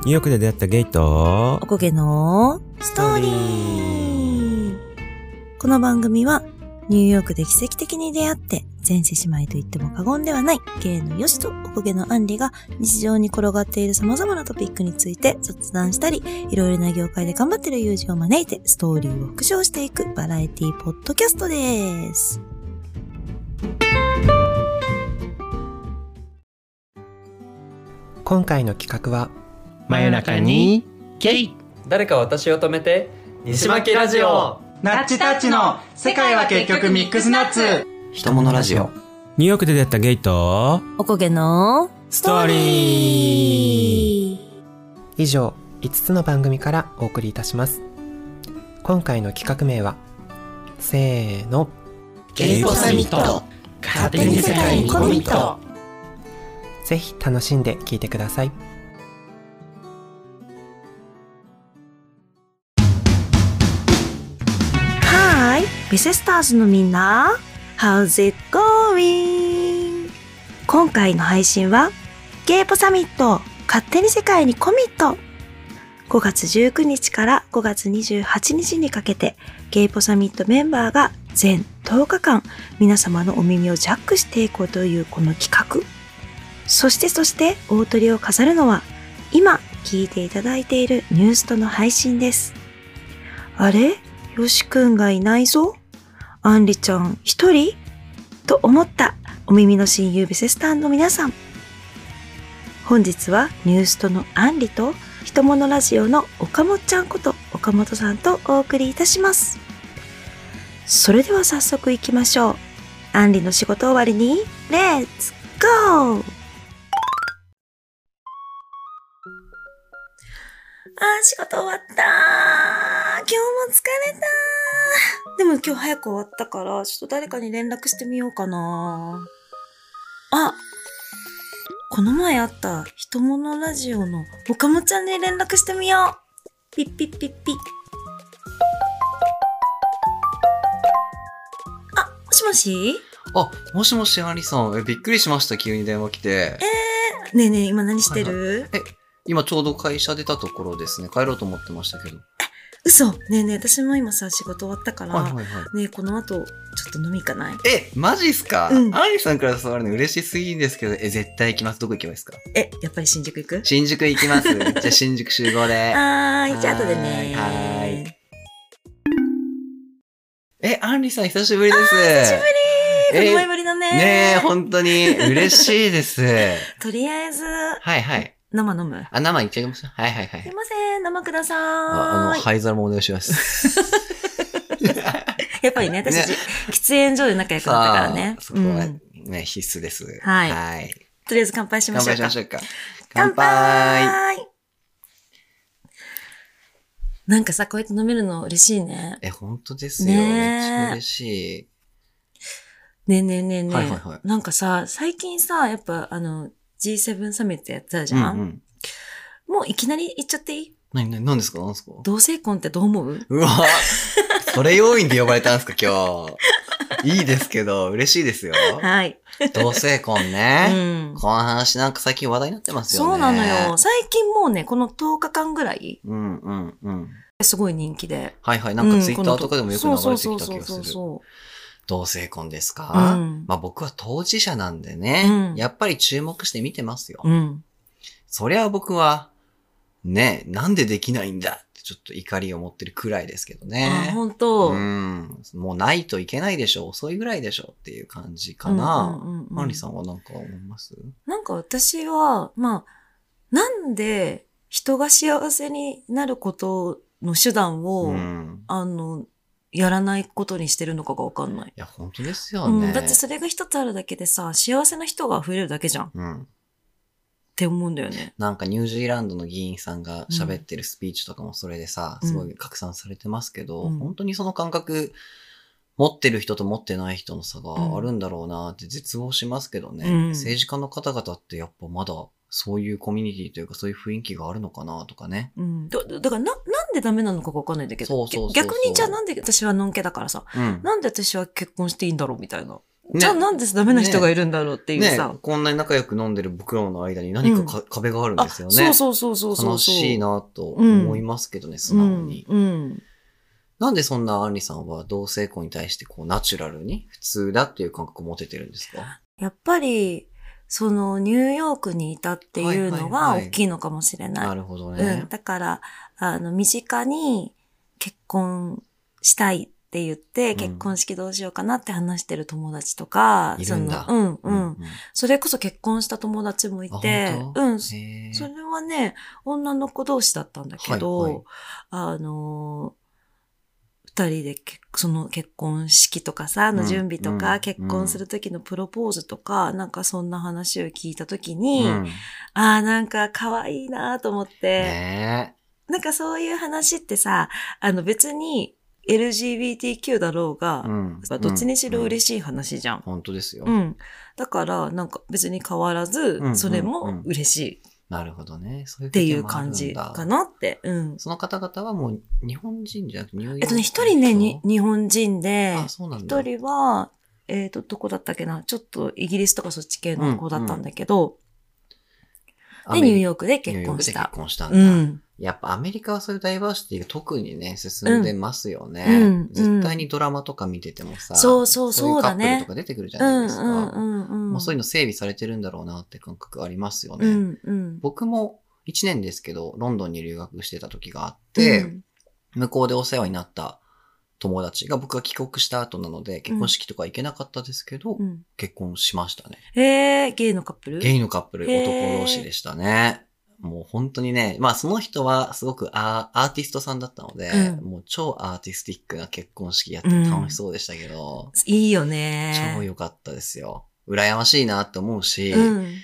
ニューヨークで出会ったゲイとお、こげのストーリー。この番組は、ニューヨークで奇跡的に出会って、前世姉妹と言っても過言ではない、ゲイのヨシとおこげのアンリが、日常に転がっている様々なトピックについて雑談したり、いろいろな業界で頑張っている友人を招いて、ストーリーを復唱していくバラエティポッドキャストです。今回の企画は真夜中にゲイ。誰か私を止めて西巻ラジオ。ナッチタッチの世界は結局ミックスナッツ。人物ラジオ。ニューヨークで出会ったゲイと、おこげのストーリー。以上5つの番組からお送りいたします。今回の企画名はせーの。ゲイポサミット。勝手に世界にコミット。ぜひ楽しんで聞いてくださいはーい、ビセスターズのみんな、How's it going? 今回の配信は、ゲイポサミット、勝手に世界にコミット。5月19日から5月28日にかけて、ゲイポサミットメンバーが全10日間、皆様のお耳をジャックしていこうというこの企画。そしてそして、大鳥を飾るのは、今聞いていただいているニュースとの配信です。あれ？よしくんがいないぞ。あんりちゃん一人？と思ったお耳の親友ベセスターの皆さん。本日はニュースとのあんりと人物ラジオの岡本ちゃんこと岡本さんとお送りいたします。それでは早速行きましょう。あんりの仕事終わりに、レッツゴーあー、仕事終わったー。今日も疲れたー。でも今日早く終わったから、ちょっと誰かに連絡してみようかなあ、この前あった人物ラジオの岡本ちゃんに連絡してみよう。ピッピッピッピッ。あ、もしもし？あもしもしアリさんえびっくりしました急に電話来てねえねえ、今何してる、今ちょうど会社出たところですね。帰ろうと思ってましたけど。嘘。ねえねえ、私も今さ、仕事終わったから、はいはいはい。ねえ、この後、ちょっと飲み行かない？えマジっすか、うん。アリさんから触るの嬉しすぎんですけどえ絶対行きます？どこ行きますか？え、やっぱり新宿行く？新宿行きます。じゃあ新宿集合で。はーい、じゃあ後でねはーい。えアンリさん久しぶりです。久しぶりえー、前ぶりだねねえ本当に嬉しいです。とりあえず、はいはい生飲む？あ生いっちゃいますはいはいはいすいません、生くださああの。灰皿もお願いします。やっぱりね、私たち、喫煙所で仲良くなったからね。そこはうんね、必須です。はいはい。とりあえず乾杯しま乾しょうか。杯しましょうか。乾乾杯杯なんかさ、こうやって飲めるの嬉しいね。え、本当ですよ。ねえめっちゃ嬉しい。ねえねえねえねえ。はいはいはいなんかさ、最近さ、やっぱあの、G7 サミットやってたじゃん、うんうん。もういきなり言っちゃっていい？なになに、何ですか？何ですか？同性婚ってどう思う？うわそれ要因で呼ばれたんですか今日。いいですけど、嬉しいですよ。はい。同性婚うね。ん。この話なんか最近話題になってますよね。そうなのよ。。最近もうね、この10日間ぐらい、うんうんうん。すごい人気で。はいはい。なんかうツイッターとかでもよく流れてきた気そうがする。そうそうそ同性婚ですか、うんまあ僕は当事者なんでね、うんやっぱり注目して見てますよ。う。うん。そりゃ僕は、ね、なんでできないんだ？ってちょっと怒りを持ってるくらいですけどあ、ね。本当うん。もうないといけないでしょ。遅いぐらいでしょっていう感じかな。うんうんうんうんアンリさんはなんか思います？なんか私は、まあ、なんで人が幸せになることの手段を、うん。あの、やらないことにしてるのかがわかんない。いや、本当ですよね。うん、だってそれが一つあるだけでさ、幸せな人が増えるだけじゃんっうん。て思うんだよね。なんかニュージーランドの議員さんが喋ってるスピーチとかもそれでさ、うんすごい拡散されてますけど、うん本当にその感覚、持ってる人と持ってない人の差があるんだろうなって絶望しますけどね、うん政治家の方々ってやっぱまだそういうコミュニティというかそういう雰囲気があるのかなとかね。うん。だだからな、なんでダメなのかがわかんないんだけど。逆にじゃあなんで私はのんけだからさ、うん。なんで私は結婚していいんだろうみたいな。ねじゃあなんでダメな人がいるんだろうっていうねさ。こんなに仲良く飲んでる僕らの間に何かか、壁があるんあ、ですよね。そうそうそうそうそう。悲しいなと思いますけどね、素直に。うん。うん。なんでそんなアンリさんは同性婚に対してこうナチュラルに普通だっていう感覚を持ててるんですか？やっぱり、そのニューヨークにいたっていうのはいはいがはい大きいのかもしれない。なるほどうん。ね。だから、あの、身近に結婚したいって言って、ん。結婚式どうしようかなって話してる友達とか、いるんだ。その、うん、うん、うんそれこそ結婚した友達もいてうん、それはね、女の子同士だったんだけど、はいはい。あのー二人で結その結婚式とかさ、あのうん準備とか、うん結婚する時のプロポーズとか、なんかそんな話を聞いた時に、うん。ああ、なんか可愛いなと思って、ねなんかそういう話ってさ、あの別に LGBTQ だろうが、うんどっちにしろ嬉しい。話じゃん。本当ですよう。ん。だから、なんか別に変わらずう、んそれも嬉しいなるほどね。そういうっていう感じか。なって。うん。その方々はもう日本人じゃなくてニューヨークえっとね、一人ね、に日本人で。一人は、えっ、と、どこだったっけな？ちょっとイギリスとかそっち系の子だったんだけど、で、ニューヨークで結婚しニューヨークで結た。婚したんだ。うん。やっぱアメリカはそういうダイバーシティが特にね、進んでますよね。うんうん絶対にドラマとか見ててもさ、そうそうそうだねいカップルとか出てくるじゃうん、ないですか。そういうの整備されてるんだろうなって感覚ありますよね。うん、うん。僕も1年ですけど、ロンドンに留学してた時があって、うん向こうでお世話になった友達が僕が帰国した後なので、結婚式とか行けなかったですけど、うん。結婚しましたね。えー、ゲイのカップル？ゲイのカップル、男同士でしたね。もう本当にね、まあその人はすごくアーティストさんだったので、うんもう超アーティスティックな結婚式やって楽しそうでしたけど、いいよね。超良かったですよ。羨ましいなって思うし、うん。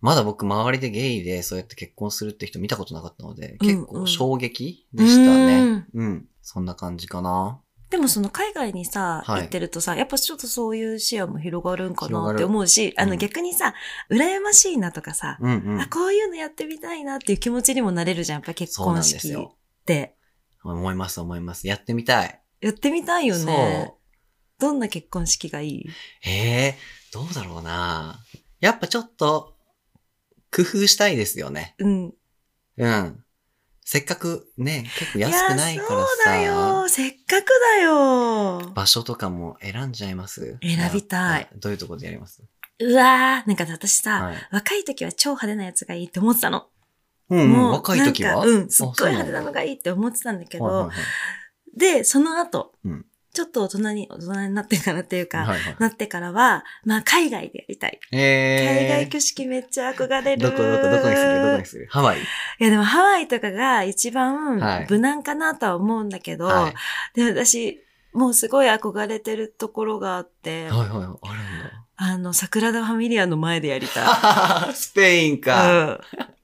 まだ僕周りでゲイでそうやって結婚するって人見たことなかったので、うん結構衝撃でしたね。うんうん。そんな感じかな。でもその海外にさ、はい行ってるとさ、やっぱちょっとそういう視野も広がるんかなって思うし、あのうん逆にさ、羨ましいなとかさ、うんうんあ、。こういうのやってみたいなっていう気持ちにもなれるじゃん、やっぱ結婚式っ。て。思います思います。やってみたい。やってみたいよねそ。どんな結婚式がいい？へえ、どうだろうな。やっぱちょっと、工夫したいですよね。うん。うん。せっかくね、結構安くないからやそうださ、よ。せっかくだよ。場所とかも選んじゃいます？選びたい。どういうところでやります？うわー、なんか私さ、はい。若い時は超派手なやつがいいって思ってたの。うん、うん、もう若い時は？うん、すっごい派手なのがいいって思ってたんだけど、はいはい。で、その後、うんちょっと大人に、大人になってからっていうか、はい。はいはいなってからは、まあ海外でやりたい。海えー、外挙式めっちゃ憧れる。どこどこどこにするどこにする？ハワイ。いやでもハワイとかが一番はい無難かなとは思うんだけど、はい。で私、もうすごい憧れてるところがあって、はいはい、あるんあの、桜田ファミリアの前でやりたい。だ。スペインうか。ん。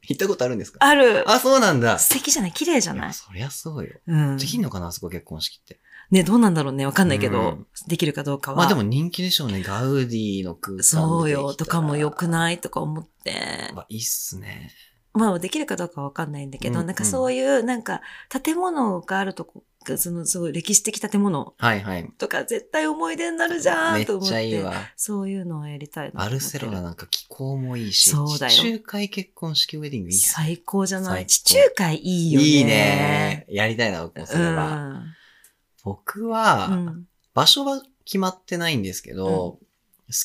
行ったことあるんですか？ある。あ、そうなんだ。素敵じゃない？綺麗じゃない？そりゃそうよ。うん。できんのかなあそこ結婚式って。ね、どうなんだろうね。わかんないけど、うんできるかどうかは。まあでも人気でしょうね。ガウディの空間そうよ、とかも良くないとか思って。まあ、いいっすね。まあ、できるかどうかわかんないんだけど、うんなんかそういう、なんか、建物があるとこ、その、すごい歴史的建物はいはい。とか絶対思い出になるじゃんめっと思って。ちゃいいわ。そういうのをやりたいなと思ってる。バルセロナなんか気候もいいし、そうだよ地中海結婚式ウェディングいい。最高じゃない？地中海いいよね。いいね。やりたいな、僕もそれは。僕は、うん。場所は決まってないんですけど、好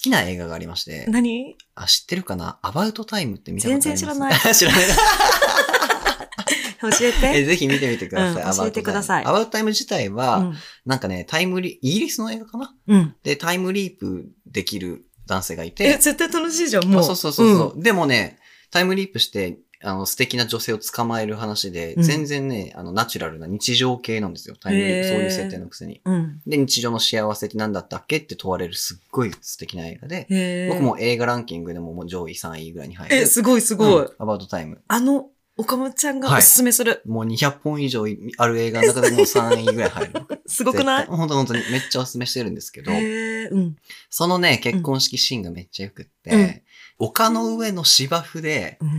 きな映画がありまして、何？あ、知ってるかな？アバウトタイムって見たことあります？全然知らない 知らない。教えて。えぜひ見てみてください。うん教えてくださいアバウトタイム自体は、うん。なんかね、タイムリ、イギリスの映画かな？うん。で、タイムリープできる男性がいえ、て、絶対楽しいじゃん、もう。あそうそうそうそう、でもね、タイムリープして、あの、素敵な女性を捕まえる話で、うん全然ね、あの、ナチュラルな日常系なんですよ。タイムリーへープ、そういう設定のくせに。うん。うん。で、日常の幸せって何だったっけって問われるすっごい素敵な映画で、へー僕も映画ランキングでももう上位3位ぐらいに入る。え、すごいすごい。うんアバウトタイム。あの、岡本ちゃんがおすすめする。もう200本以上ある映画の中でもう3位ぐらい入る。すごくない？本当本当にめっちゃおすすめしてるんですけど、へーうん。そのね、結婚式シーンがめっちゃよくって、うん丘の上の芝生で、うん。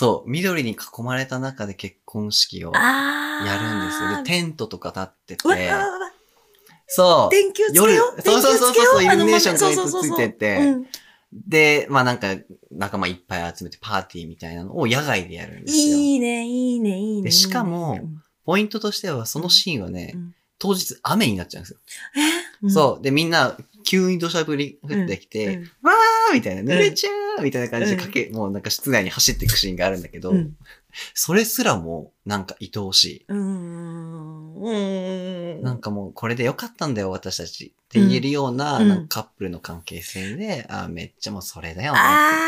そう、緑に囲まれた中で結婚式をや。るんですよ。で、テントとか立っててそう。電球つけよう。夜そうそうそうそうイルミネーションがあのついててうんで、まあなんか、仲間いっぱい集めてパーティーみたいなのを野外でやるんですよ。いいね、いいね、いいね。でしかもポイントとしては、そのシーンはね、うん当日雨になっちゃうんですよ。え？そう。で、みんな、急に土砂降り降ってきて、うんわーみたいな、濡れちゃうみたいな感じでかけ、もうなんか室内に走っていくシーンがあるんだけど、うん。それすらも、なんか愛おしい。うん。うん。なんかもう、これでよかったんだよ、私たち。って言えるような、うんなカップルの関係性で、あーめっちゃもうそれだよね。あ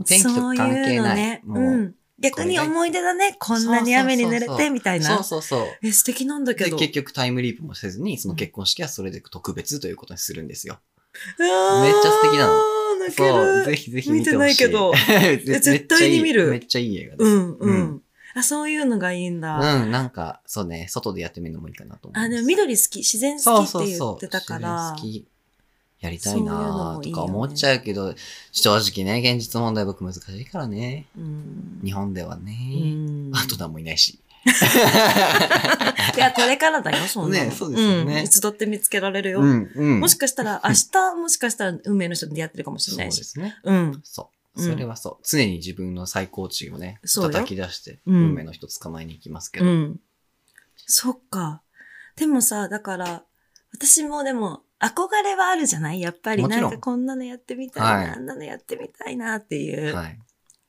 あ。天気と関係ないそういうのね。もううん。逆に思い出だね。こんなに雨に濡れてみたいな。そうそうそう。え、素敵なんだけで、ど。結局タイムリープもせずに、その結婚式はそれで特別ということにするんですよ。うわーめっちゃ素敵なの。泣けそう、ぜる。ひぜひ見てないけど め絶対に見るめっちゃいい映画です。うん、ううんん。あ、そういうのがいいんだ。うん、なんか、そうね、外でやってみるのもいいかなと思います。あ、でも緑好き、自然そう好きって言そうそう。ってたから。自然好きやりたいそういうのなもいいよねとか思っちゃうけど、正直ね、現実問題僕難しいからね。うん。日本ではうね。ん。パートナーもいないし。いや、これからだよ、そんなの。ねそうですよねんいつだって見つけられるよ。うん、うん。もしかしたら、明日、もしかしたら運命の人と出会ってるかもしそうでれないし。すね。うん。そう。それはそう。常に自分の最高値をね、そうよ叩き出して、うん運命の人捕まえに行きますけど。うん。そっか。でもさ、だから、私もでも、憧れはあるじゃない？やっぱり、なんかこんなのやってみたいな、はいあんなのやってみたいなっていう。はい。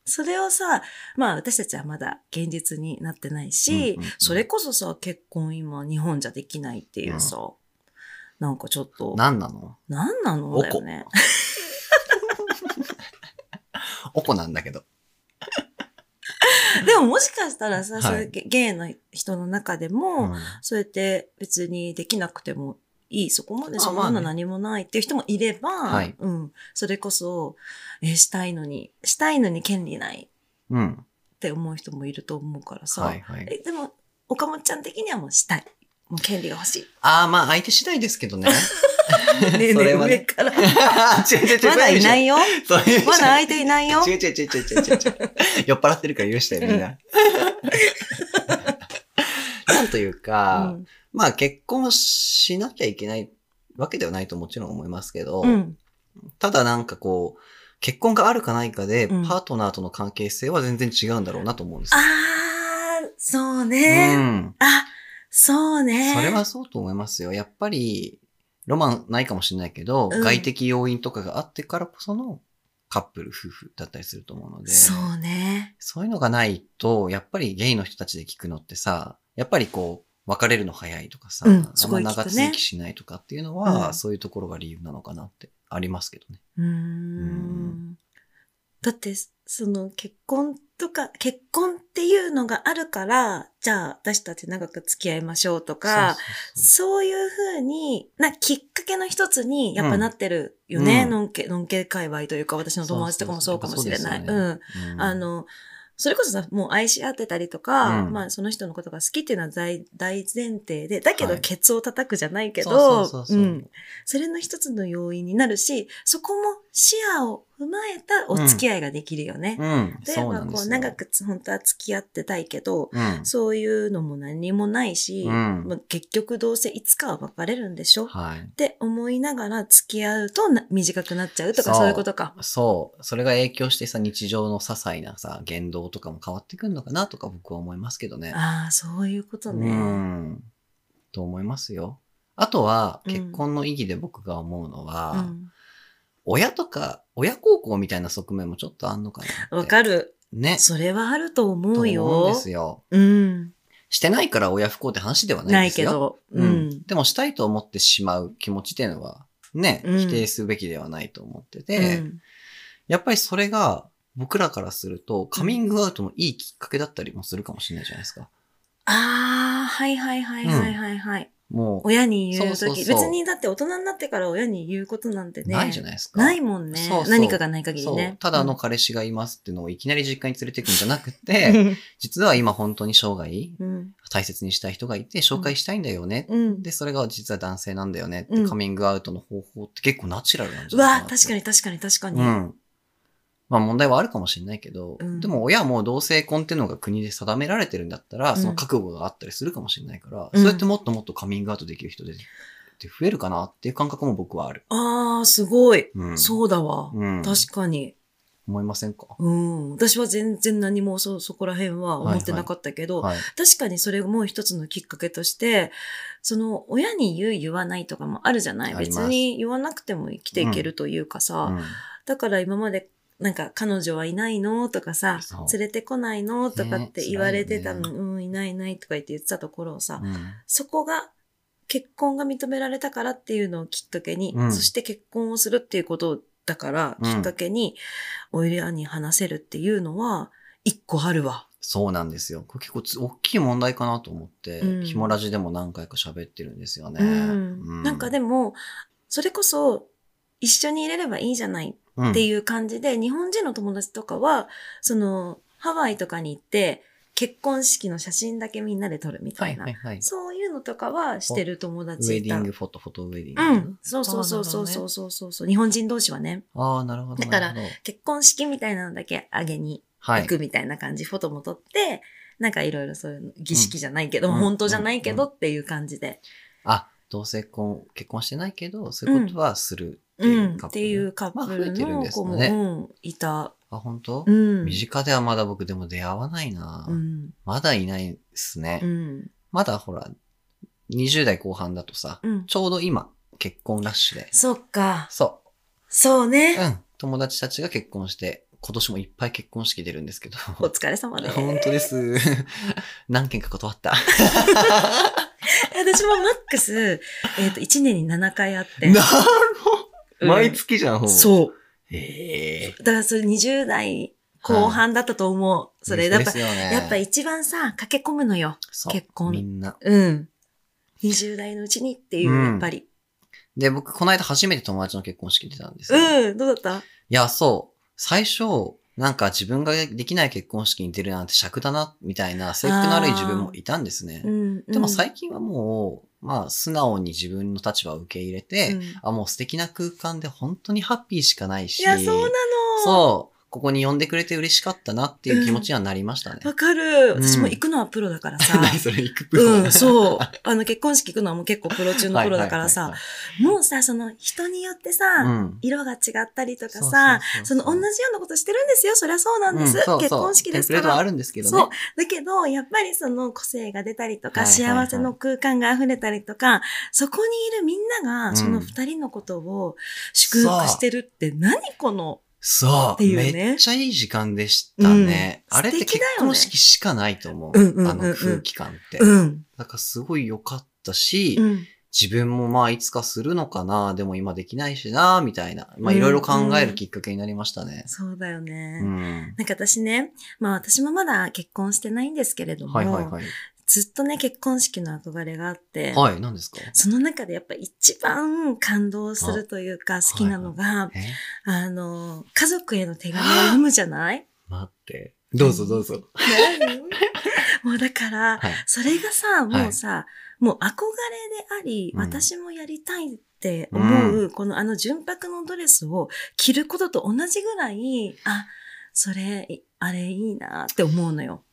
それをさ、まあ私たちはまだ現実になってないし、うんうんうん。それこそさ、結婚今日本じゃできないっていうさ、なんかちょっと、何なの？なんなのだよね。おこなんだけど。でももしかしたらさ、はい。そういうゲゲイの人の中でも、うん。そうやって別にできなくてもいい、そこまであそんなの何もないっていう人もいれば、はいうん。それこそ、え、したいのに、したいのに権利ないうん。って思う人もいると思うからさ、はいはい。えでも、岡本ちゃん的にはもうしたい。もう権利が欲しい。ああ、まあ相手次第ですけどね。ねえねえ、それはね上から。違う違う違う。まだいないよ。まだ相手いないよ。違う違う違う違う違う違う。酔っ払ってるから許してよ、みんな。なんというか、うんまあ結婚しなきゃいけないわけではないともちろん思いますけど、うん。ただなんかこう、結婚があるかないかで、うんパートナーとの関係性は全然違うんだろうなと思うんですよ。あー、そうね。うん。あ、そうね。それはそうと思いますよ。やっぱり、ロマンないかもしれないけど、うん外的要因とかがあってからこそのカップル、夫婦だったりすると思うので、そうね。そういうのがないと、やっぱりゲイの人たちで聞くのってさ、やっぱりこう、別れるの早いとかさ、うんあんま長続きしないとかっていうのは、うん。そういうところが理由なのかなってありますけどね。うーん。んだって、その結婚とか、結婚っていうのがあるから、じゃあ私たち長く付き合いましょうとか、そういうふうにな、きっかけの一つにやっぱなってるよね。うん。のんけ、のんけ界隈というか、私の友達とかもそうかもしれない。ううん。あの、それこそさ、もう愛し合ってたりとか、うん。まあその人のことが好きっていうのは大大前提で、だけどはい。ケツを叩くじゃないけど、そうそうそうそう。うん。それの一つの要因になるし、そこも視野を踏まえたお付き合いができるよね。うん、例えばこう。長くつ本当は付き合ってたいけど、うん。そういうのも何もないし、うんまあ結局どうせいつかは別れるんでしょ、はい。って思いながら付き合うとな短くなっちゃうとかそういうことか。そう。それが影響してさ、日常の些細なさ、言動とかも変わってくるのかなとか僕は思いますけどね。ああ、そういうことうね。ん。と思いますよ。あとは、うん結婚の意義で僕が思うのは、うん親とか、親孝行みたいな側面もちょっとあんのかな。わかる。ね。それはあると思とうよ。思うんですよ。うん。してないから親不幸って話ではなないいですよ。けど。ううんん。でもしたいと思ってしまう気持ちっていうのは、ね、うん否定すべきではないと思ってて、うんやっぱりそれが僕らからするとカミングアウトのいいきっかけだったりもするかもしれないじゃないですか。ああ、はいはいはいはいはいはい。も親に言うとき、別にだって大人になってから親に言うことなんてう、ね。ないじゃないですか。ないもんね。そうそう何かがない限りね。。ただの彼氏がいますっていうのをいきなり実家に連れてくんじゃなくて、実は今本当に生涯うん。大切にしたい人がいて紹介したいんだよね。うん。で、それが実は男性なんだよねって、うんカミングアウトの方法って結構ナチュラルなんじうわゃないかなって。確かに確かに確かに。うん。まあ問題はあるかもしれないけど、うんでも親も同性婚っていうのが国で定められてるんだったら、うんその覚悟があったりするかもしれないから、うんそうやってもっともっとカミングアウトできる人で、って増えるかなっていう感覚も僕はある。ああ、すごい。うん。そうだわ。うん。確かに。思いませんか？うん。私は全然何もそ、そこら辺は思ってなかったけど、はい。確かにそれも一つのきっかけとして、その親に言う言わないとかもあるじゃない？別に言わなくても生きていけるというかさ、うんだから今までなんか彼女はいないのとかさ連れてこないのとかって言われてたの、ねうん、いないいないとか言って言ってたところをさ、うんそこが結婚が認められたからっていうのをきっかけに、うんそして結婚をするっていうことだから、うんきっかけに、親に話せるっていうのは、一個あるわ。そうなんですよ。これ結構つ大きい問題かなと思って、うんひもラジでも何回か喋ってるんですよね。うん。なんかでも、それこそ、一緒にいれればいいじゃないもっていう感じで、日本人の友達とかは、その、ハワイとかに行って、結婚式の写真だけみんなで撮るみたはいいな。はいはい。そういうのとかはしてる友ウ達いた。ェディングフォト、フォトウェディング。うん。そうそうそうそうそうそうそうそう、日本人同士はね、ああ、なるほど。だから結婚式みたいなのだけあげにはい行。くみたいな感じ、フォトも撮って、なんかいろいろそういうの儀式じゃないけど、うん本当じゃないけどうんっていう感じで。あ、同性婚、結婚してないけど、そういうことはするってう。いうんカップル。っていうカップまあ増ルえてるんの子も、ねうん、いた。あ、本当？うん。身近ではまだ僕でも出会わないな、うん。まだいないですね。うん。まだほら、20代後半だとさ、うん。ちょうど今、結婚ラッシュで。そっか。そそうう。ね。うん。友達たちが結婚して、今年もいっぱい結婚式出るんですけど。お疲れ様です。本当です。何件か断った。私もマックス、えっ、と、1年に7回あって。るほうん毎月じゃん、ほぼ。う。そう。へえ。だからそれ20代後半だったと思う。それ、やっぱね。やっぱ一番さ、駆け込むのよ。結婚みんな。うん。20代のうちにっていう、うんやっぱり。で、僕、この間初めて友達の結婚式出たんですよ。いうん、どうだった？や、そう。最初、なんか自分ができない結婚式に出るなんて尺だな、みたいな、性格の悪い自分もいたんですね。うん。でも最近はもう、まあ、素直に自分の立場を受け入れて、うんあ、もう素敵な空間で本当にハッピーしかないし。いや、そうなの。そう。ここに呼んでくれて嬉しかったなっていう気持ちにはなりましたね。わかる。うん私も行くのはプロだからさ。何 それ行くプロうん、そう。あの、結婚式行くのはもう結構プロ中のプロだからさはいはい。もうさ、その人によってさ、うん。色が違ったりとかさ、その同じようなことしてるんですよ。そりゃそうなんです。うんそうそう結婚式ですから。テンプレートはあるんですけどね。そう。だけど、やっぱりその個性が出たりとか、はいはいはい幸せの空間が溢れたりとか、そこにいるみんなが、うんその二人のことを祝福してるって、何この、そう。ねめっちゃいい時間でしたね。うんあれって結婚式しかないと思う。うんうんうんうんあの空気感って。うん。だからすごい良かったし、うん。自分もまあいつかするのかな、でも今できないしな、みたいな。まあうんいろいろ考えるきっかけになりましたね。そうだよね。うん。なんか私ね、まあ私もまだ結婚してないんですけれども、はいはいはい。ずっとね、結婚式の憧れがあって、はい、何ですか？その中でやっぱ一番感動するというか好きなのが、えあの、家族への手紙を読むじゃない？待って。どうぞどうぞ。何？もうだから、はい。それがさ、もうさ、もう憧れであり、うん。私もやりたいって思う、このあの純白のドレスを着ることと同じぐらい、あ、それ、いあれいいなって思うのよ。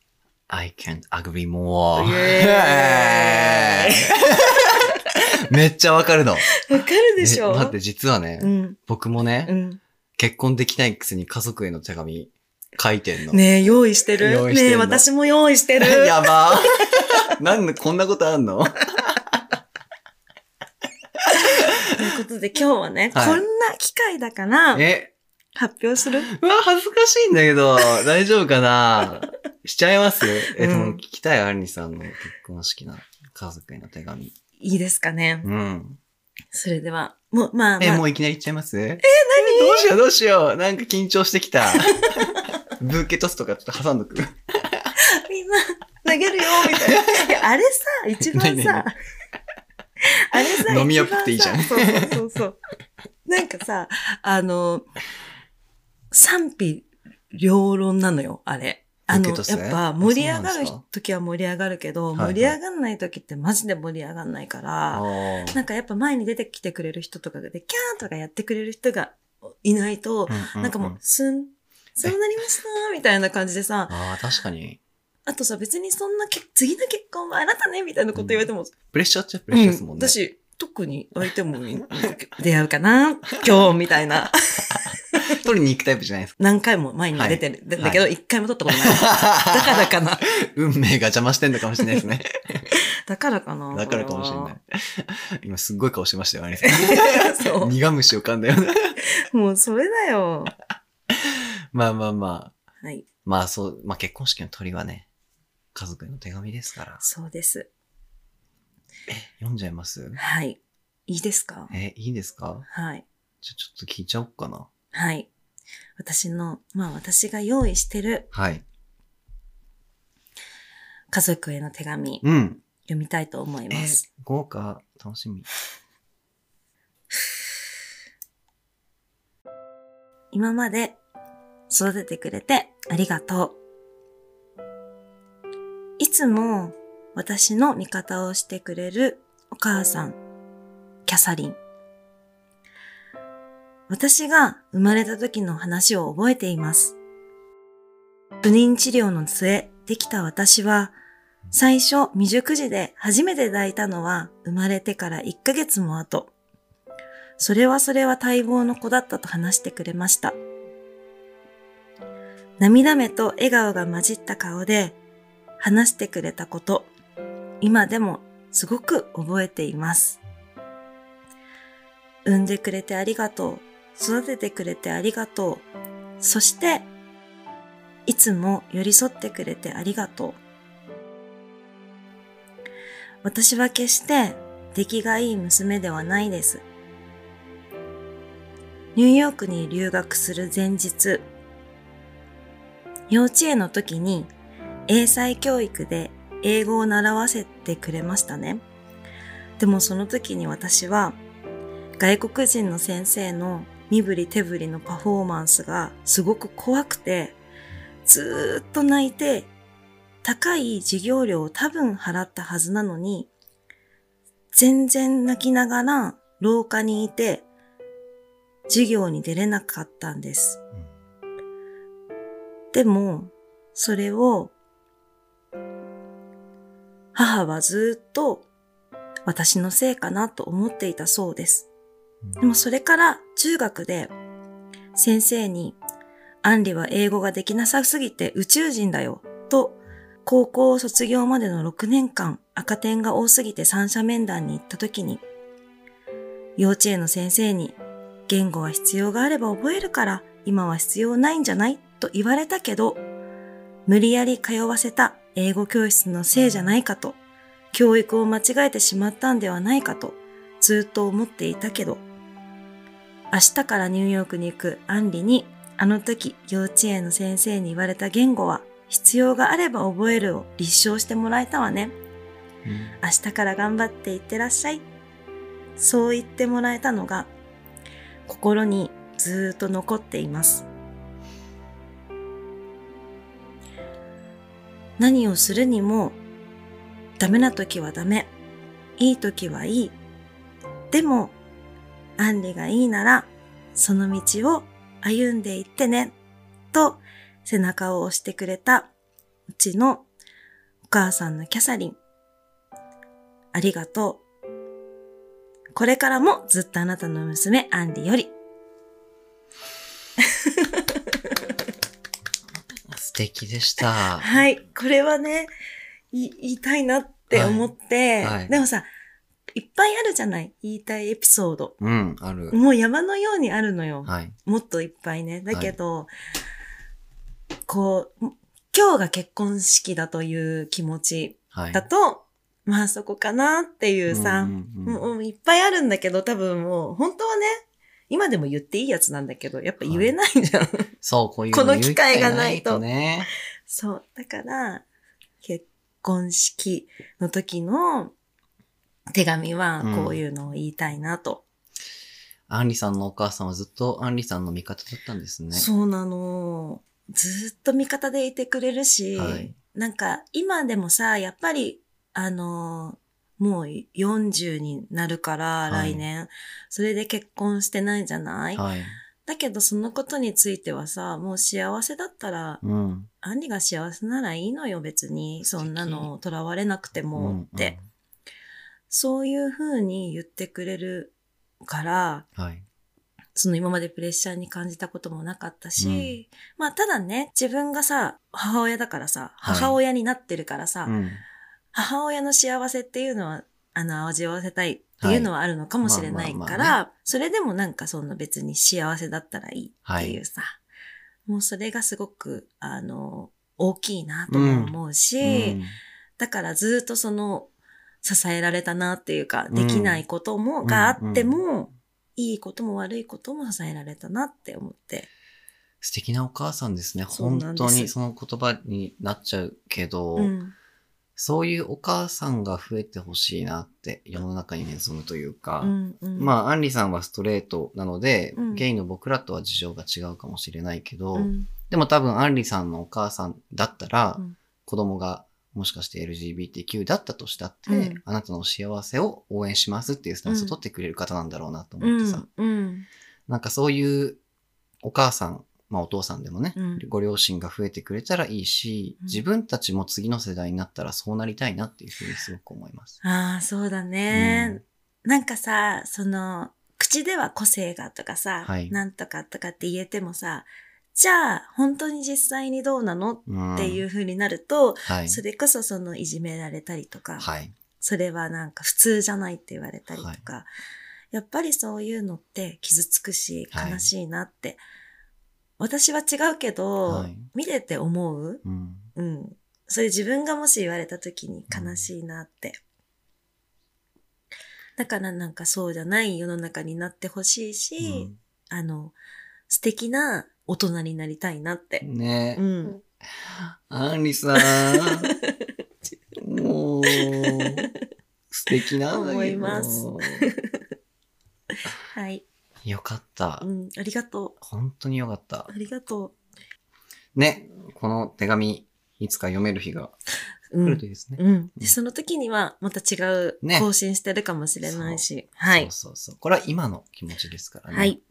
I can't agree more. めっちゃわかるの。わかるでしょ？え待って、実はね、うん。僕もね、うん。結婚できないくせに家族への手紙書いてんの。ねえ、用意してる？てねえ、私も用意してる。やばー。なんでこんなことあんの？ということで今日はね、はいこんな機会だから、え、発表する？うわ、恥ずかしいんだけど、大丈夫かな？しちゃいます？え、でうんも聞きたい、アリニさんの結婚式の家族への手紙。いいですかね。うん。それでは、もう、まあ、え、まあもういきなり言っちゃいます？え、何？どうしようどうしよう。なんか緊張してきた。ブーケトスとかちょっと挟んどく？みんな投げるよ、みたいな。いや、あれさ、一番何？さ、あれさ、飲み屋っていいじゃんそうそうそうそう。なんかさ、あの、賛否両論なのよ、あれ。あの、やっぱ盛り上がる時は盛り上がるけど、はいはい盛り上がんない時ってマジで盛り上がんないから、あーなんかやっぱ前に出てきてくれる人とかで、キャーとかやってくれる人がいないと、なんかもう、スン、そうなりましたみたいな感じでさ、ああ、確かに。あとさ、別にそんなけ、次の結婚はあなたねみたいなこと言われても、プレッシャーっちゃプレッシャーですもんね。だし、特に相手も出会うかな今日みたいな。取りに行くタイプじゃないですか。何回も前には出てる。はいだけど、一回も取ったことない。だからかな。運命が邪魔してんのかもしれないですね。だからかな。だからかもしれない。今すっごい顔してましたよ、アニさこれは。そん。苦虫を噛んだよ。もうそれだよ。まあまあまあ。はい。まあそう、まあ結婚式の鳥はね、家族への手紙ですから。そうです。読んじゃいます？はい。いいですか？え、いいですか？はい。じゃあちょっと聞いちゃおうかな。はい。私の、まあ私が用意してるはい。家族への手紙、うん。読みたいと思いえます。、豪華、楽しみ。今まで育ててくれてありがとう。いつも私の味方をしてくれるお母さん、キャサリン。私が生まれた時の話を覚えています。不妊治療の末、できた私は、最初未熟児で初めて抱いたのは生まれてから1ヶ月も後。それはそれは待望の子だったと話してくれました。涙目と笑顔が混じった顔で話してくれたこと、今でもすごく覚えています。産んでくれてありがとう。育ててくれてありがとう。そして、いつも寄り添ってくれてありがとう。私は決して出来がいい娘ではないです。ニューヨークに留学する前日、幼稚園の時に英才教育で英語を習わせてくれましたね。でもその時に私は外国人の先生の身振り手振りのパフォーマンスがすごく怖くて、ずーっと泣いて高い授業料を多分払ったはずなのに、全然泣きながら廊下にいて授業に出れなかったんです。でも、それを、母はずっと私のせいかなと思っていたそうです。でもそれから中学で先生に、アンリは英語ができなさすぎて宇宙人だよ、と高校卒業までの6年間赤点が多すぎて三者面談に行った時に、幼稚園の先生に言語は必要があれば覚えるから今は必要ないんじゃない？と言われたけど、無理やり通わせた英語教室のせいじゃないかと、教育を間違えてしまったんではないかとずっと思っていたけど、明日からニューヨークに行くアンリにあの時幼稚園の先生に言われた言語は必要があれば覚えるを立証してもらえたわね。明日から頑張っていってらっしゃい。そう言ってもらえたのが心にずーっと残っています。何をするにもダメな時はダメ。いい時はいい。でも、アンリがいいなら、その道を歩んでいってね。と、背中を押してくれた、うちのお母さんのキャサリン。ありがとう。これからもずっとあなたの娘、アンリより。素敵でした。はい。これはね、い言いたいなって思って、はいはいでもさ、いっぱいあるじゃない？言いたいエピソード。うん、ある。もう山のようにあるのよ。はい。もっといっぱいね。だけど、こう、今日が結婚式だという気持ちはい。だと、まあそこかなっていうさ、うんうんうんもういっぱいあるんだけど、多分もう、本当はね、今でも言っていいやつなんだけど、やっぱ言えないじゃん。そう、こういうこの機会がないとね。そう。だから、結婚式の時の手紙はこういうのを言いたいなと。アンリさんのお母さんはずっとアンリさんの味方だったんですね。そうなの。ずっと味方でいてくれるし、はいなんか今でもさ、やっぱり、あの、もう40になるから、はい来年。それで結婚してないじゃない、はい。だけどそのことについてはさ、もう幸せだったら、うん。アンリが幸せならいいのよ、別に。そんなの囚われなくてもって。そういう風に言ってくれるから、うん。はい。その今までプレッシャーに感じたこともなかったし、まあただね、自分がさ、母親だからさ、はい母親になってるからさ、うん。母親の幸せっていうのは、あの、味わわせたいっていうのはあるのかもしれないから、それでもなんかその別に幸せだったらいいっていうさ、もうそれがすごく、あの、大きいなとも思うし、うんだからずっとその、支えられたなっていうか、うんできないことも、があっても、うんいいことも悪いことも支えられたなって思って。素敵なお母さんですね。す本当にその言葉になっちゃうけど、うん。そういうお母さんが増えてほしいなって世の中に望むというか、うんうん、まあ、アンリさんはストレートなので、うん。ゲイの僕らとは事情が違うかもしれないけど、うん、でも多分アンリさんのお母さんだったら、うん。子供がもしかして LGBTQ だったとしたって、うん。あなたの幸せを応援しますっていうスタンスを取ってくれる方なんだろうなとう思ってさ、ん、うん、なんかそういうお母さん、まあお父さんでもね、うん。ご両親が増えてくれたらいいし、うん。自分たちも次の世代になったらそうなりたいなっていうふうにすごく思います。ああ、そうだね、なんかさ、その、口では個性がとかさ、はい。なんとかとかって言えてもさ、じゃあ、本当に実際にどうなのうん。っていう風になると、はい。それこそそのいじめられたりとか、はい。それはなんか普通じゃないって言われたりとか、やっぱりそういうのって傷つくしはい。悲しいなって、私は違うけど、はい見てて思う？うん。うん。それ自分がもし言われた時に悲しいなって。だからなんかそうじゃない世の中になってほしいし、あの、素敵な大人になりたいなって。ねえ、うん。アンリさん。もう、素敵なんだけど。思いますはい。よかったう。ん。ありがと本当によかったう。あ。りがとね、この手紙、いつか読める日がう。うん来るといいですね。うん。で、その時にはまた違うね更新してるかもしれないし。はいそう。そうそう。これは今の気持ちですからね。はい。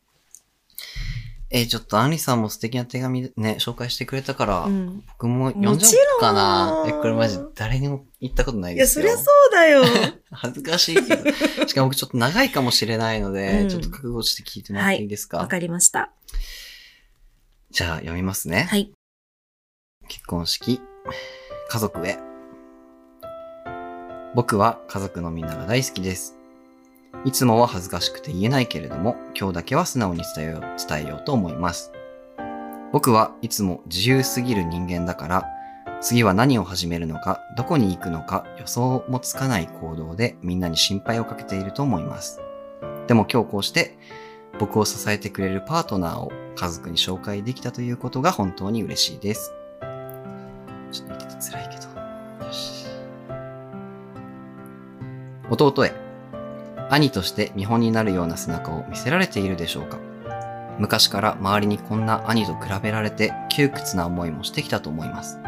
えーちょっとアンリさんも素敵な手紙ね、紹介してくれたから、うん。僕も読んじゃおうかな。え、これマジ誰にも言ったことないいや、ですよ。そりゃそうだよ。恥ずかしいけど。しかも僕ちょっと長いかもしれないので、うんちょっと覚悟して聞いてもらっていいですか、わかりました。じゃあ読みますね。はい。結婚式、家族へ。僕は家族のみんなが大好きです。いつもは恥ずかしくて言えないけれども、今日だけは素直に伝えよう伝えようと思います。僕はいつも自由すぎる人間だから、次は何を始めるのか、どこに行くのか予想もつかない行動でみんなに心配をかけていると思います。でも今日こうして僕を支えてくれるパートナーを家族に紹介できたということが本当に嬉しいです。ちょっと見てて辛いけど。よし。弟へ。兄として見本になるような背中を見せられているでしょうか？昔から周りにこんな兄と比べられて窮屈な思いもしてきたと思います。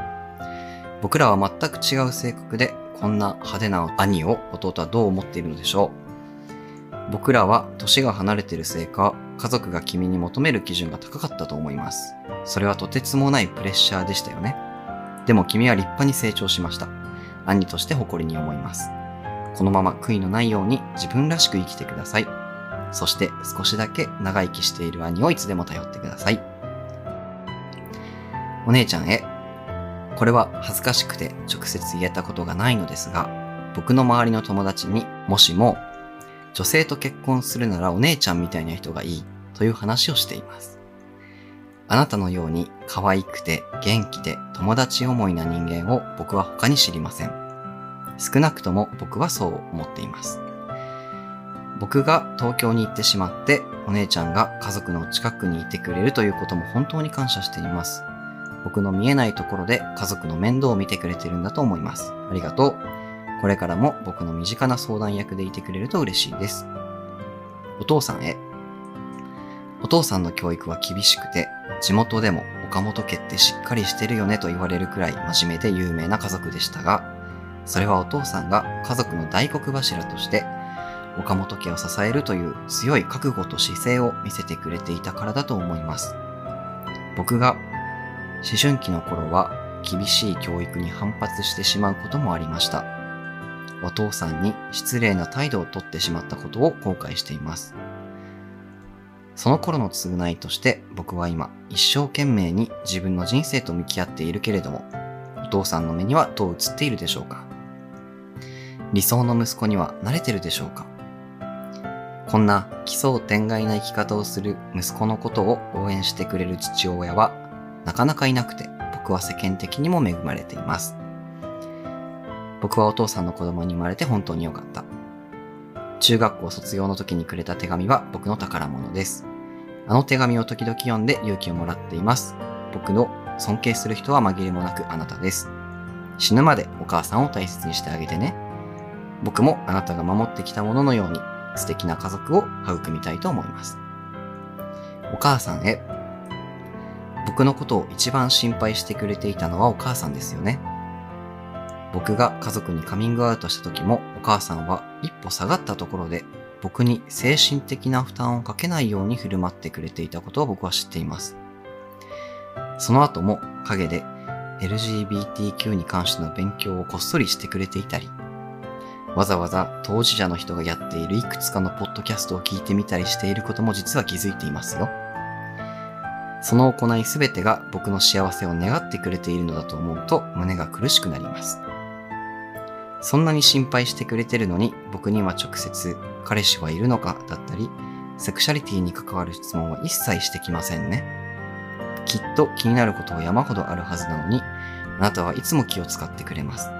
僕らは全く違う性格でこんな派手な兄を弟はどう思っているのでしょう？僕らは年が離れているせいか家族が君に求める基準が高かったと思います。それはとてつもないプレッシャーでしたよね。でも君は立派に成長しました。兄として誇りに思います。このまま悔いのないように自分らしく生きてください。そして少しだけ長生きしている兄をいつでも頼ってください。お姉ちゃんへ。これは恥ずかしくて直接言えたことがないのですが、僕の周りの友達にもしも女性と結婚するならお姉ちゃんみたいな人がいいという話をしています。あなたのように可愛くて元気で友達思いな人間を僕は他に知りません。少なくとも僕はそう思っています。僕が東京に行ってしまってお姉ちゃんが家族の近くにいてくれるということも本当に感謝しています。僕の見えないところで家族の面倒を見てくれてるんだと思います。ありがとう。これからも僕の身近な相談役でいてくれると嬉しいです。お父さんへ。お父さんの教育は厳しくて、地元でも岡本家ってしっかりしてるよねと言われるくらい真面目で有名な家族でしたが、それはお父さんが家族の大黒柱として、岡本家を支えるという強い覚悟と姿勢を見せてくれていたからだと思います。僕が思春期の頃は厳しい教育に反発してしまうこともありました。お父さんに失礼な態度をとってしまったことを後悔しています。その頃の償いとして僕は今一生懸命に自分の人生と向き合っているけれども、お父さんの目にはどう映っているでしょうか理想の息子には慣れてるでしょうか？こんな奇想天外な生き方をする息子のことを応援してくれる父親はなかなかいなくて僕は世間的にも恵まれています。僕はお父さんの子供に生まれて本当に良かった。中学校卒業の時にくれた手紙は僕の宝物です。あの手紙を時々読んで勇気をもらっています。僕の尊敬する人は紛れもなくあなたです。死ぬまでお母さんを大切にしてあげてね。僕もあなたが守ってきたもののように素敵な家族を育みたいと思います。お母さんへ。僕のことを一番心配してくれていたのはお母さんですよね。僕が家族にカミングアウトした時もお母さんは一歩下がったところで僕に精神的な負担をかけないように振る舞ってくれていたことを僕は知っています。その後も陰で LGBTQ に関しての勉強をこっそりしてくれていたり、わざわざ当事者の人がやっているいくつかのポッドキャストを聞いてみたりしていることも実は気づいていますよ。その行いすべてが僕の幸せを願ってくれているのだと思うと胸が苦しくなります。そんなに心配してくれてるのに僕には直接彼氏はいるのかだったり、セクシャリティに関わる質問は一切してきませんね。きっと気になることは山ほどあるはずなのに、あなたはいつも気を使ってくれます。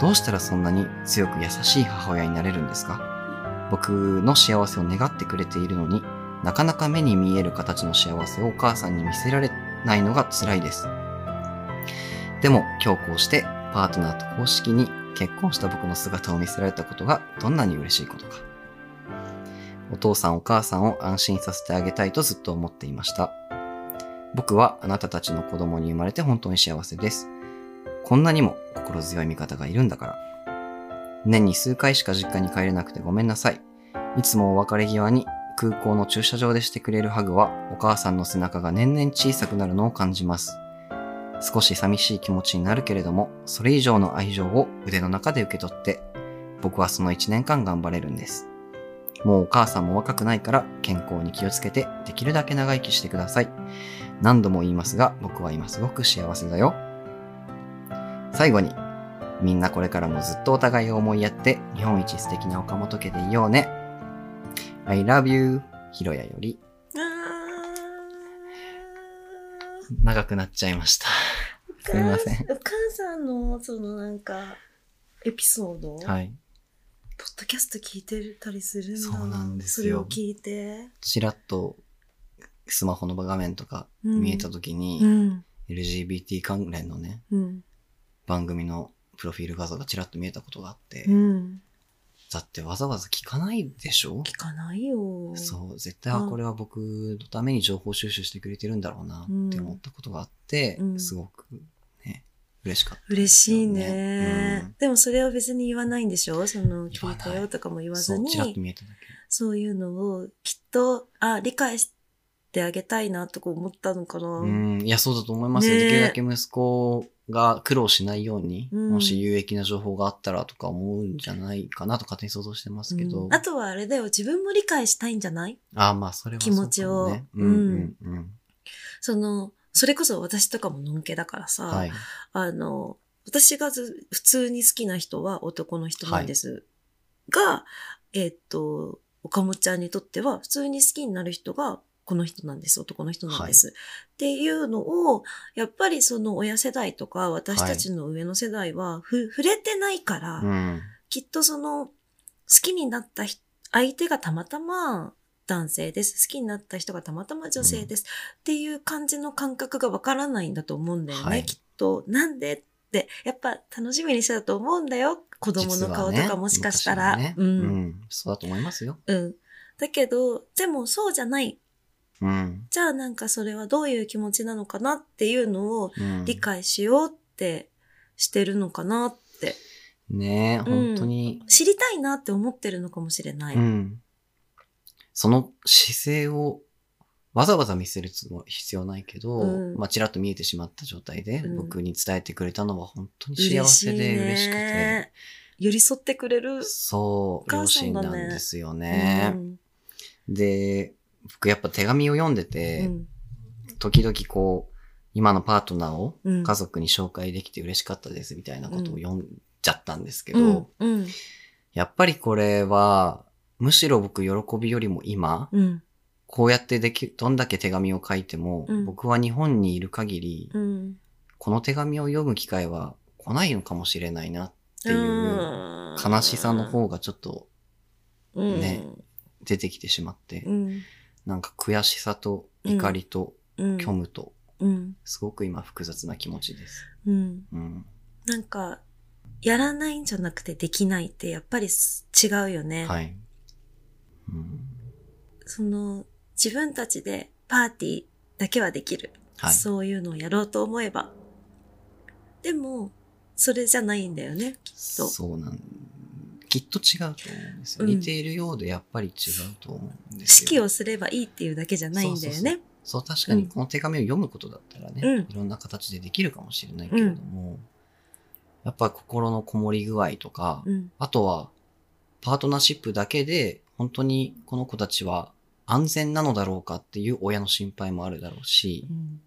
どうしたらそんなに強く優しい母親になれるんですか？僕の幸せを願ってくれているのになかなか目に見える形の幸せをお母さんに見せられないのが辛いです。でも今日こうしてパートナーと公式に結婚した僕の姿を見せられたことがどんなに嬉しいことか。お父さんお母さんを安心させてあげたいとずっと思っていました。僕はあなたたちの子供に生まれて本当に幸せです。こんなにも心強い味方がいるんだから。年に数回しか実家に帰れなくてごめんなさい。いつもお別れ際に空港の駐車場でしてくれるハグはお母さんの背中が年々小さくなるのを感じます。少し寂しい気持ちになるけれども、それ以上の愛情を腕の中で受け取って、僕はその1年間頑張れるんです。もうお母さんも若くないから健康に気をつけてできるだけ長生きしてください。何度も言いますが、僕は今すごく幸せだよ。最後に、みんなこれからもずっとお互いを思いやって、日本一素敵な岡本家でいようね。I love you, ひろやより。長くなっちゃいました。すみません。お母さんの、そのなんか、エピソード、はい。ポッドキャスト聞いてたりするんだ。そうなんですよそれを聞いて？ちらっとスマホの画面とか見えた時に、うん。LGBT 関連のね、うん。番組のプロフィール画像がちらっと見えたことがあって、うん。だってわざわざ聞かないでしょ？聞かないよ。そう、絶対、これは僕のために情報収集してくれてるんだろうなって思ったことがあって、うん。すごくね、嬉しかった。嬉しいね、うん。でもそれは別に言わないんでしょ？その、聞いたよとかも言わそう、ずにちらっと見えただけ。そういうのをきっと、あ、理解してあげたいなとか思ったのかな。うん、いや、そうだと思いますよ。ねえできるだけ息子が苦労しないように、うんもし有益な情報があったらとか思うんじゃないかなと勝手に想像してますけど。うんあとはあれだよ、自分も理解したいんじゃない？あ、まあ、それは気持ちをそうん、うん、うん。その、それこそ私とかものんけだからさ、はい。あの、私がず普通に好きな人は男の人なんです。が、えっと、岡本ちゃんにとっては普通に好きになる人がこの人なんです、男の人なんです。っていうのを、やっぱりその親世代とか私たちの上の世代はふ、触れてないから、うん。きっとその、好きになった人相手がたまたま男性です。好きになった人がたまたま女性です。っていう感じの感覚がわからないんだと思うんだよね、はいきっと。なんで？って、やっぱ楽しみにしてたと思うんだよ。子供の顔とかもしかしたら。昔はねう。うんん。そうだと思いますよ。うん。だけど、でもそうじゃない。うん。じゃあなんかそれはどういう気持ちなのかなっていうのをうん、理解しようってしてるのかなって。ねえ、うん本当に、知りたいなって思ってるのかもしれない。うん。その姿勢をわざわざ見せる必要ないけど、うんまあ、ちらっと見えてしまった状態でうん僕に伝えてくれたのは本当に幸せで嬉しくて、ね寄り添ってくれる。そう、両親なんですよね。うんで、僕やっぱ手紙を読んでて、うん。時々こう、今のパートナーをうん。家族に紹介できて嬉しかったですみたいなことを読んじゃったんですけど、やっぱりこれは、むしろ僕喜びよりも今、うん。こうやってでき、どんだけ手紙を書いても、うん。僕は日本にいる限り、うん。この手紙を読む機会は来ないのかもしれないなっていううん。悲しさの方がちょっとうん。ね出てきてしまって、うんなんか悔しさと怒りとうん虚無と、うんすごく今複雑な気持ちです。うんうん。なんかやらないんじゃなくてできないってやっぱりす違うよね。はい。うん、その自分たちでパーティーだけはできる。はい。そういうのをやろうと思えば。でも、それじゃないんだよね、きっと。そうなん、きっと違うと思うんですよ。うん似ているようでやっぱり違うと思うんですよ。式をすればいいっていうだけじゃないんだよね。そう、確かにこの手紙を読むことだったらね、うんいろんな形でできるかもしれないけれども、やっぱ心のこもり具合とか、うん。あとは、パートナーシップだけで、本当にこの子たちは安全なのだろうかっていう親の心配もあるだろうし、うん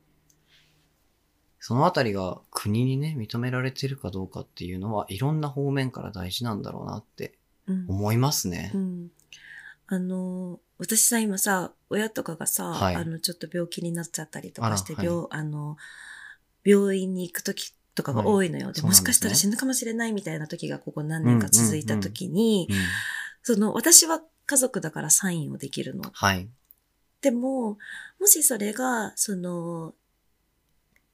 そのあたりが国にね、認められてるかどうかっていうのは、いろんな方面から大事なんだろうなってうん思いますねう。ん。あの、私さ、今さ、親とかがさ、はいあの、ちょっと病気になっちゃったりとかして、あらはい病、あの、病院に行くときとかが多いのよ。でそうなんでもしかしたら死ぬかもしれないみたいな時がここ何年か続いた時に、うんその、私は家族だからサインをできるの。はい。でも、もしそれが、その、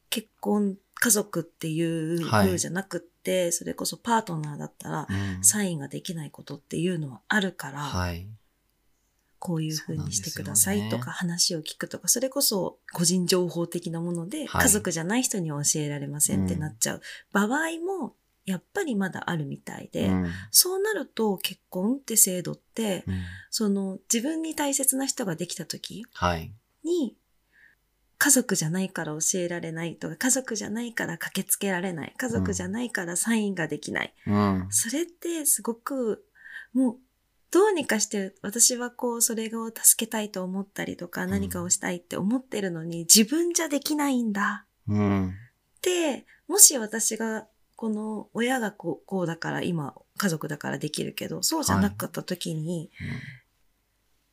結婚、家族っていうはい。風じゃなくって、それこそパートナーだったら、うん。サインができないことっていうのはあるから、はい。こういう風にしてくださいとか、話を聞くとか、それこそ個人情報的なもので、はい。家族じゃない人には教えられませんってなっちゃう。場合も、やっぱりまだあるみたいで、うん。そうなると結婚って制度って、うんその自分に大切な人ができた時はい。に、家族じゃないから教えられないとか、家族じゃないから駆けつけられない、家族じゃないからサインができない。うん。それってすごく、もう、どうにかして私はこう、それを助けたいと思ったりとか、ん何かをしたいって思ってるのに、自分じゃできないんだうん。って、もし私が、この親がこうこうだから今家族だからできるけど、そうじゃなかった時に、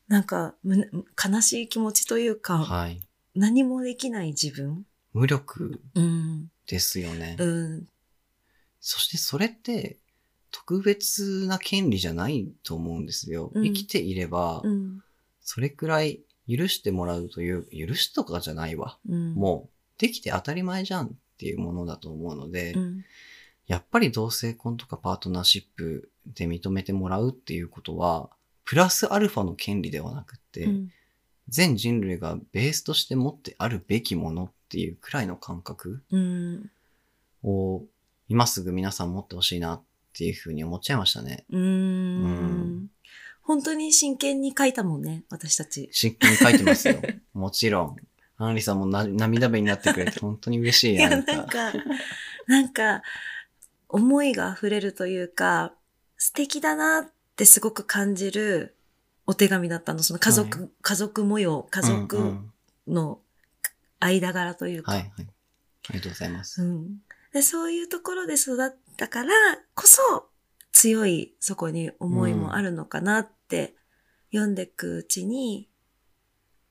なんかむ悲しい気持ちというか、はい。何もできない自分？無力うん。ですよね。うん。そしてそれって、特別な権利じゃないと思うんですよ。うん生きていれば、うん。それくらい許してもらうという、許しとかじゃないわ。うん。もう、できて当たり前じゃんっていうものだと思うので、うん。やっぱり同性婚とかパートナーシップで認めてもらうっていうことは、プラスアルファの権利ではなくて、うん。全人類がベースとして持ってあるべきものっていうくらいの感覚うん。を今すぐ皆さん持ってほしいなっていうふうに思っちゃいましたね。うーん。本当に真剣に書いたもんね、私たち。真剣に書いてますよ。もちろん。アンリさんもな涙目になってくれて本当に嬉しい。いや、なんか、なんか、思いが溢れるというか、素敵だなってすごく感じるお手紙だったの。その家族、は家族模様、家族んの間柄というか。はいはい。ありがとうございます。うんで。そういうところで育ったからこそ、強いそこに思いもあるのかなって、読んでいくうちに、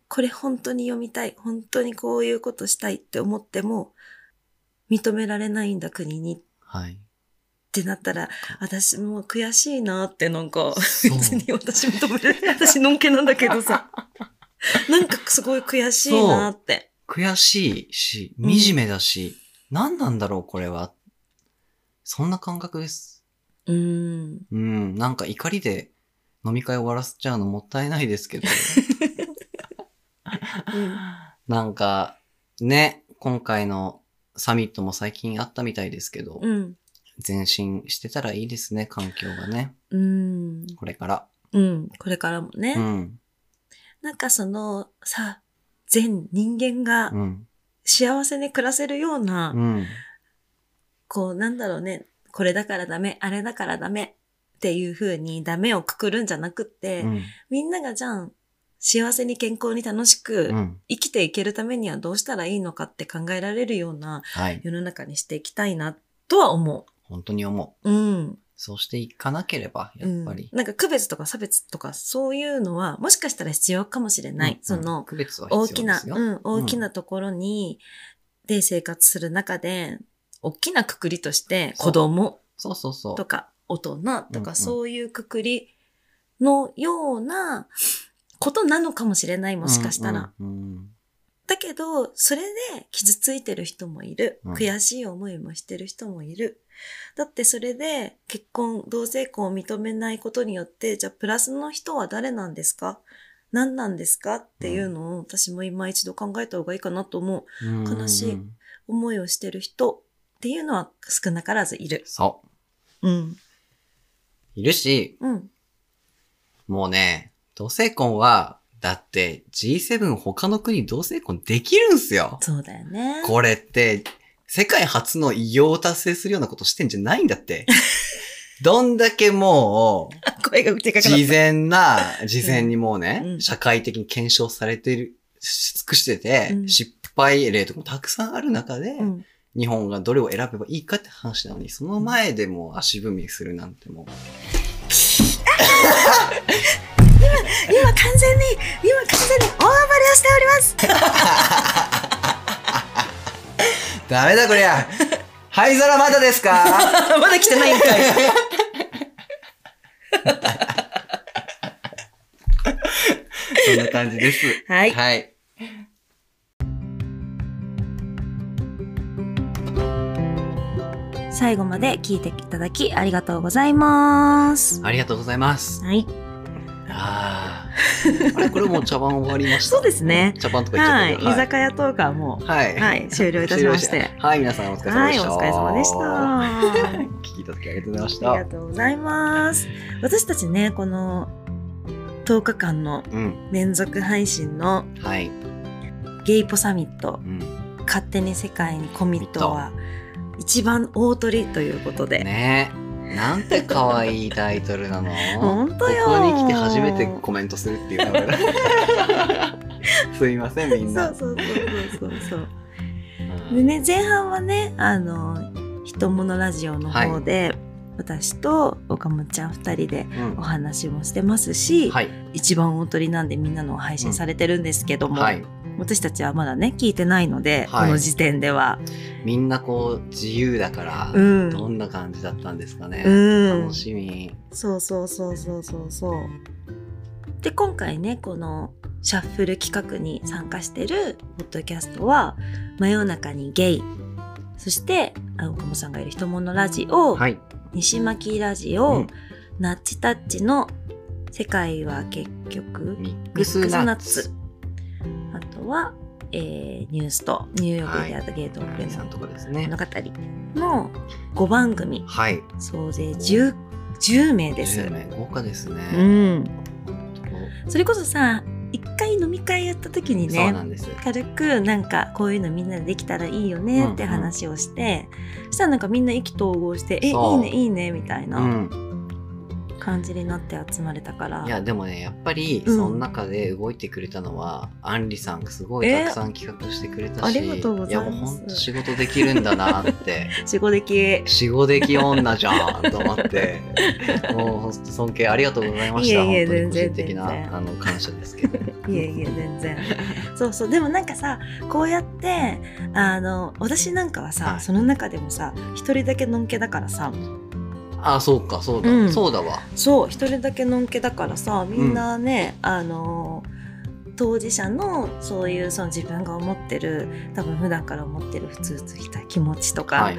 これ本当に読みたい、本当にこういうことしたいって思っても、認められないんだ国にっはい。てなったら、私もう悔しいなってなんか、別に私認められ、私のんけなんだけどさ、なんかすごい悔しいなって。悔しいし、うん惨めだし、何なんだろうこれは。そんな感覚です。うん。うん、なんか怒りで飲み会終わらせちゃうのもったいないですけど。うんなんか、ね、今回のサミットも最近あったみたいですけど、うん。前進してたらいいですね、環境がね。うん。これから。うん。これからもね。うん。なんかその、さ、全人間がうん。幸せに暮らせるような、うん。こう、なんだろうね、これだからダメ、あれだからダメっていう風にダメをくくるんじゃなくって、うん。みんながじゃん、幸せに健康に楽しくうん。生きていけるためにはどうしたらいいのかって考えられるようなはい。世の中にしていきたいなとは思本当に思う。う。うん。そうしていかなければ、やっぱりうん。なんか区別とか差別とかそういうのはもしかしたら必要かもしれない。うんその区別は大きな必要です、よ。うん、大きなところに、で生活する中で、大きなくくりとして子供そうそうそう。とか大人とうんうんかそういうくくりのようなことなのかもしれない、もしかしたら。うんうんだけど、それで傷ついてる人もいる。うん悔しい思いもしてる人もいる。だってそれで結婚、同性婚を認めないことによって、じゃあプラスの人は誰なんですか？何なんですか？っていうのを私も今一度考えた方がいいかなと思う。うん悲しいうん思いをしてる人っていうのは少なからずいる。そう。うん。いるし、うん。もうね、同性婚は、だって G7 他の国同性婚できるんすよ。そうだよね。これって、世界初の偉業を達成するようなことしてんじゃないんだって。どんだけもう、声が事前な、事前にもうね、うん社会的に検証されている、し尽くしてて、うん失敗例とかもたくさんある中で、た。うん。日本がどれを選べばいいかって話なのに、その前でもう足踏みするなんてもう、今完全に、今完全に大暴れをしております。ダメだこりゃ 灰皿まだですか？まだ来てないんかい。そんな感じです。はいはい。最後まで聞いていただきありがとうございます。ありがとうございます。はい。ああ。あれ、これもう茶番終わりました。そうですね。茶番とか言っちゃはい。ったけど。居酒屋トークはもう、はい。はい、終了いたしまして。はい、皆さんお疲れ様はい、でした。お疲れ様でした。聞きいただきありがとうございました。ありがとうございます。私たちね、この10日間のうん。連続配信のはい。ゲイポサミットう、ん。勝手に世界にコミットは一番大鳥ということで。ねえ。なんて可愛いタイトルなの？ほんとよ。ここに来て初めてコメントするっていう すいません、みんそな。うそうそうそうそう。うん。でね、前半はね、あの、ひとものラジオの方で、私と岡本ちゃん二人でうんお話もしてますし、はい。一番大鳥なんでみんなの配信されてるんですけども、はい。私たちはまだね、聞いてないので、はいこの時点では。みんなこう、自由だから、うんどんな感じだったんですかね。うん楽しみ。そうそうそうそうそうそう。で、今回ね、このシャッフル企画に参加してるポッドキャストは、真夜中にゲイ、そして、あ岡本さんがいる人物ラジオ、はい。西巻ラジオ、うんナッチタッチの世界は結局、ミッミクスナッツ。あとは、えーニュースとニューヨークであったゲートオープンさんとかですね物。語の5番組、はい。総勢 10, 10名です。10名豪華ですね。うん。本それこそさ、一回飲み会やった時にね、んです。軽くなんかこういうのみんなでできたらいいよねって話をして、そしたらなんかみんな意気投合して、え、いいねいいねみたいうなん感じになって集まれたから。いや、でもね、やっぱり、うんその中で動いてくれたのは、アンリさんがすごいえたくさん企画してくれたし、ありがとうございますや、もうほんと仕事できるんだなって、仕事的。仕事でき女じゃんと思って、もうほんと尊敬ありがとうございました。いえいえ本当に個人全然的な、全然あの、感謝ですけど。いえいえ、全然。そうそう。でもなんかさ、こうやって、あの、私なんかはさ、はいその中でもさ、一人だけのんけだからさ、あ、そうか、そうだ、うん。そうだわ。そう、一人だけのんけだからさ、みんなね、あの、当事者のそういうその自分が思ってる多分普段から思ってるふつふつした気持ちとか、はい。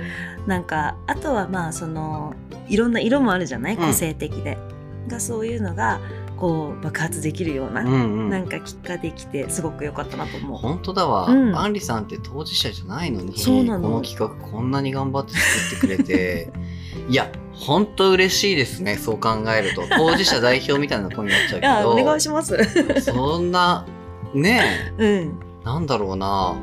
なんかあとはまあそのいろんな色もあるじゃない？うん。個性的で、がそういうのがこう爆発できるような、うんうん。なんかきっかできてすごく良かったなと思う。本当だわ、うん。アンリさんって当事者じゃないのにそうなの。この企画こんなに頑張って作ってくれて。いや本当嬉しいですねそう考えると。当事者代表みたいな声になっちゃういやおけど願いします。そんなねうん。えなんだろうな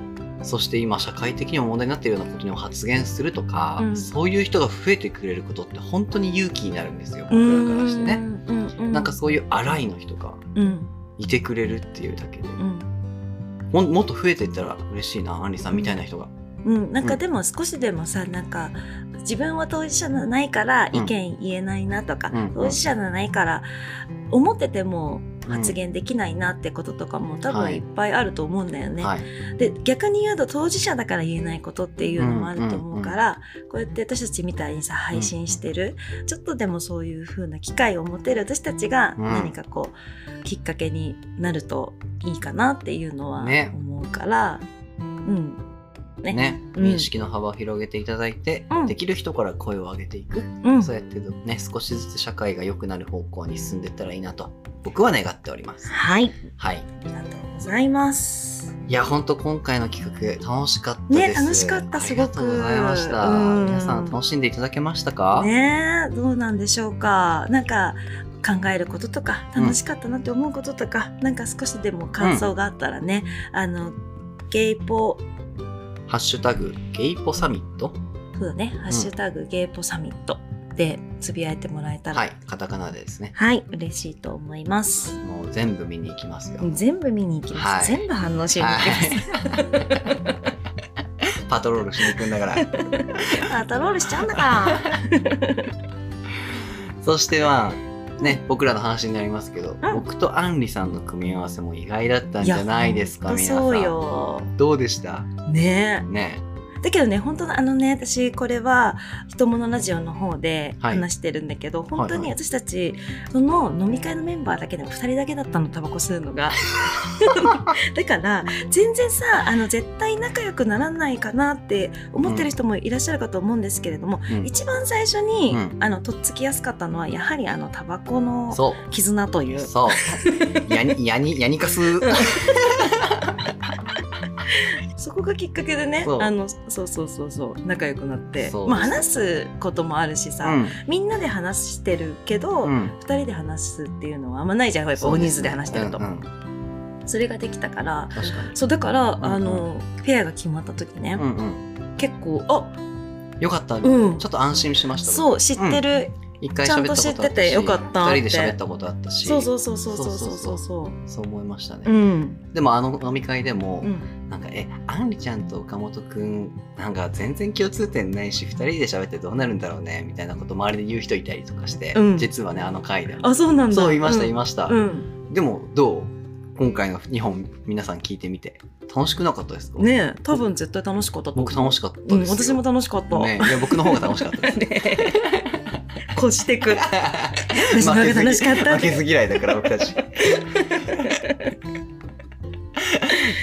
そして今社会的にも問題になっているようなことにも発言するとか、うん。そういう人が増えてくれることって本当に勇気になるんですよ僕らからしてね。うんうんなんかそういう荒いの人がうん。いてくれるっていうだけでうん。ももっと増えていったら嬉しいなアンリさんみたいな人が。うん、なんうん。かでも少しでもさなんか自分は当事者じゃないから意見言えないなとか、うん。当事者じゃないから思ってても発言できないなってこととかも多はい。分いっぱいあると思うんだよね。はい。で逆に言うと当事者だから言えないことっていうのもあると思うから、こうやって私たちみたいにさ配信してる、ちょっとでもそういう風な機会を持てる私たちがうん。何かこう、きっかけになるといいかなっていうのはね。思うから、うんねね、うん。認識の幅を広げていただいて、うん。できる人から声を上げていく、うん。そうやってね少しずつ社会が良くなる方向に進んでいったらいいなと僕は願っております。はい。はい。ありがとうございます。いや本当今回の企画楽しかったです。ね楽しかったすごくありがとうございました。うん。皆さん楽しんでいただけましたか、ねえどうなんでしょうか。なんか考えることとか楽しかったなって思うこととか、なんか少しでも感想があったらね、あのゲイポハッシュタグゲイポサミット。そうだね、ハッシュタグゲイポサミットでつぶやいてもらえたら。はいカタカナでですね。はい嬉しいと思います。もう全部見に行きますよ、全部見に行きます、はい。全部反応しに行きはい。パトロールしに行くんだから。ます、パトロールしちゃうんだから。そしてまあね僕らの話になりますけど、ん。僕とアンリさんの組み合わせも意外だったんじゃないですか皆さん。どうでした？ね。ね。えだけどね本当のあのね私これは「ひとものラジオ」の方ではい。話してるんだけど、本当にはい私たちその飲み会のメンバーだけでも2人だけだったのタバコ吸うのが。だから全然さあの絶対仲良くならないかなって思ってる人もいらっしゃるかと思うんですけれども、うん。一番最初に、うん。あのとっつきやすかったのはやはりあのタバコのそ絆というう。そう。やにやにやにかす そこがきっかけでねそう。あのそうそうそうそう仲良くなって。まあ話すこともあるしさ、うん。みんなで話してるけど、二うん。人で話すっていうのはあんまないじゃんやっぱ大人数で話してると。そ,、うんうん。れができたからそうだから、んあのペアが決まった時ね、うんうん。結構あよかった、うん。ちょっと安心しました。そう知ってる、一回喋ったことあったしちゃんと知っててよかったって。二人で喋ったことあったし。そうそうそうそうそうそうそうそそうそう思いましたね、うん。でもあの飲み会でも、うん。なんか、え、あんりちゃんと岡本くん、なんか全然共通点ないし、二人で喋ってどうなるんだろうね、みたいなこと周りで言う人いたりとかして、うん。実はね、あの回でも。あそうなんだ。そう、言いました、いました。うん。でも、どう？今回の2本、皆さん聞いてみて。楽しくなかったですか？ねえ多分絶対楽しかった僕楽しかったですよ。うん、私も楽しかった、ね、いや、僕の方が楽しかったです。こしてく 私の方が楽しかった負けず嫌いだから、僕たち。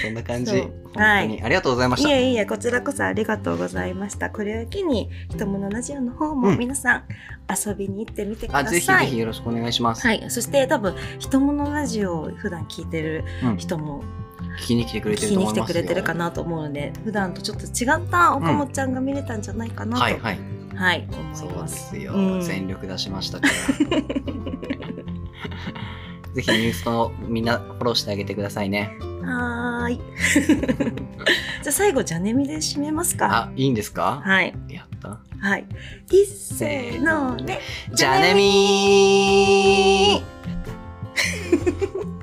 そんな感じ。そう本当に、ありがとうございました。いえいえ、こちらこそありがとうございました。これを機に、ひとものラジオの方もうん皆さん遊びに行ってみてくだあ、さい。ぜひぜひよろしくお願いします。はい。そして多分、ひとものラジオを普段聞いてるうん人も聞きに来てくれて聞きに来てると思いますよ。くれてるかなと思うので、普段とちょっと違った岡本ちゃんが見れたんじゃないかなと、はいはい。はい、そうです。すよ、うん全力出しましたから。ぜひニュースとみんなフォローしてあげてくださいね。はーい。じゃあ最後、じゃねみで締めますか。あ、いいんですか？はい。やった。はい。いっせーので。じゃあねみー